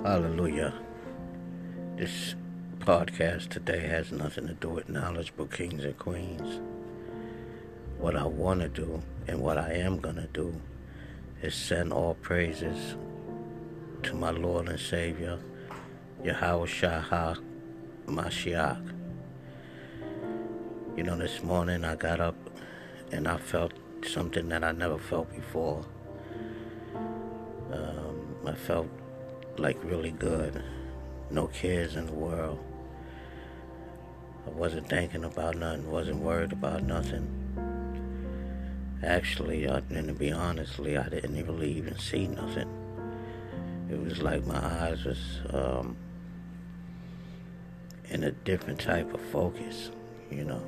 Hallelujah. This podcast today has nothing to do with knowledge but kings and queens. What I want to do and what I am going to do is send all praises to my Lord and Savior, Yahweh Shah Mashiach. You know, this morning I got up and I felt something that I never felt before. Um, I felt like really good. No cares in the world. I wasn't thinking about nothing, wasn't worried about nothing. Actually, uh, and to be honestly, I didn't really even see nothing. It was like my eyes was um, in a different type of focus, you know.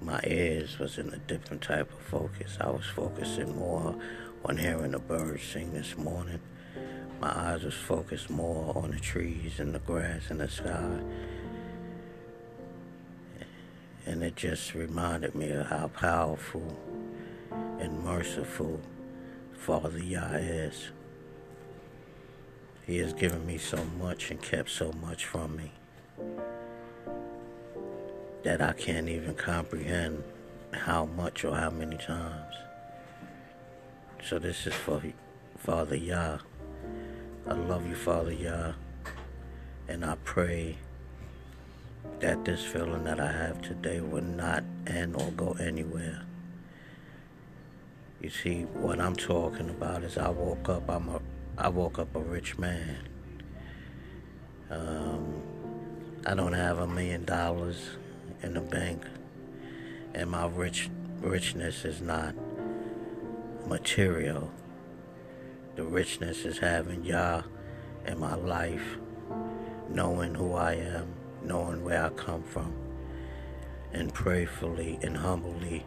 My ears was in a different type of focus. I was focusing more on hearing the birds sing this morning my eyes was focused more on the trees and the grass and the sky. And it just reminded me of how powerful and merciful Father Yah is. He has given me so much and kept so much from me that I can't even comprehend how much or how many times. So this is for Father Yah. I love you, Father Yah, and I pray that this feeling that I have today will not end or go anywhere. You see, what I'm talking about is I woke up. I'm a, I woke up a rich man. Um, I don't have a million dollars in the bank, and my rich richness is not material. The richness is having Yah in my life, knowing who I am, knowing where I come from, and prayerfully and humbly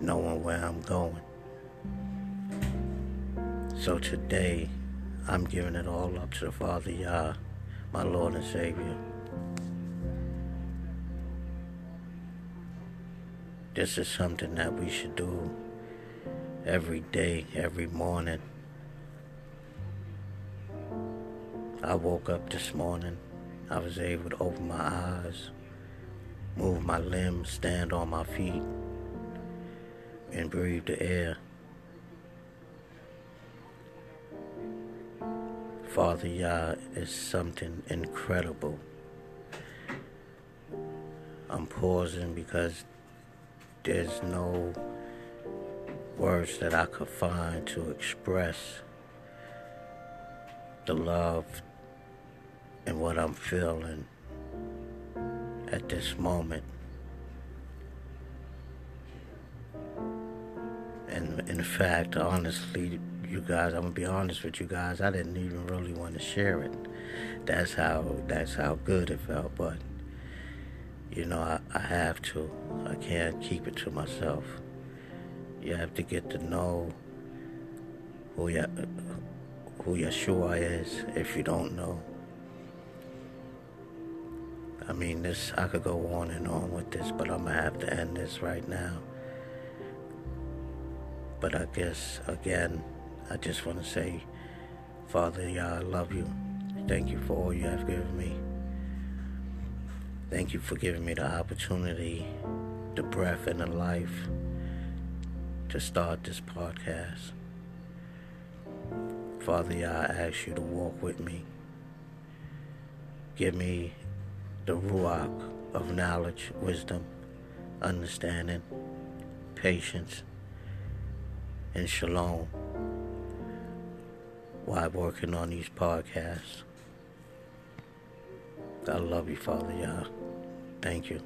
knowing where I'm going. So today, I'm giving it all up to the Father Yah, my Lord and Savior. This is something that we should do every day, every morning. I woke up this morning. I was able to open my eyes, move my limbs, stand on my feet, and breathe the air. Father Yah is something incredible. I'm pausing because there's no words that I could find to express the love and what I'm feeling at this moment. And in fact, honestly, you guys, I'm gonna be honest with you guys, I didn't even really want to share it. That's how that's how good it felt, but you know, I, I have to. I can't keep it to myself. You have to get to know who you, who Yeshua is if you don't know. I mean, this, I could go on and on with this, but I'm gonna have to end this right now. But I guess, again, I just want to say, Father, Yah, I love you. Thank you for all you have given me. Thank you for giving me the opportunity, the breath, and the life to start this podcast. Father, I ask you to walk with me. Give me the ruach of knowledge, wisdom, understanding, patience, and shalom while working on these podcasts. I love you, Father Yah. Thank you.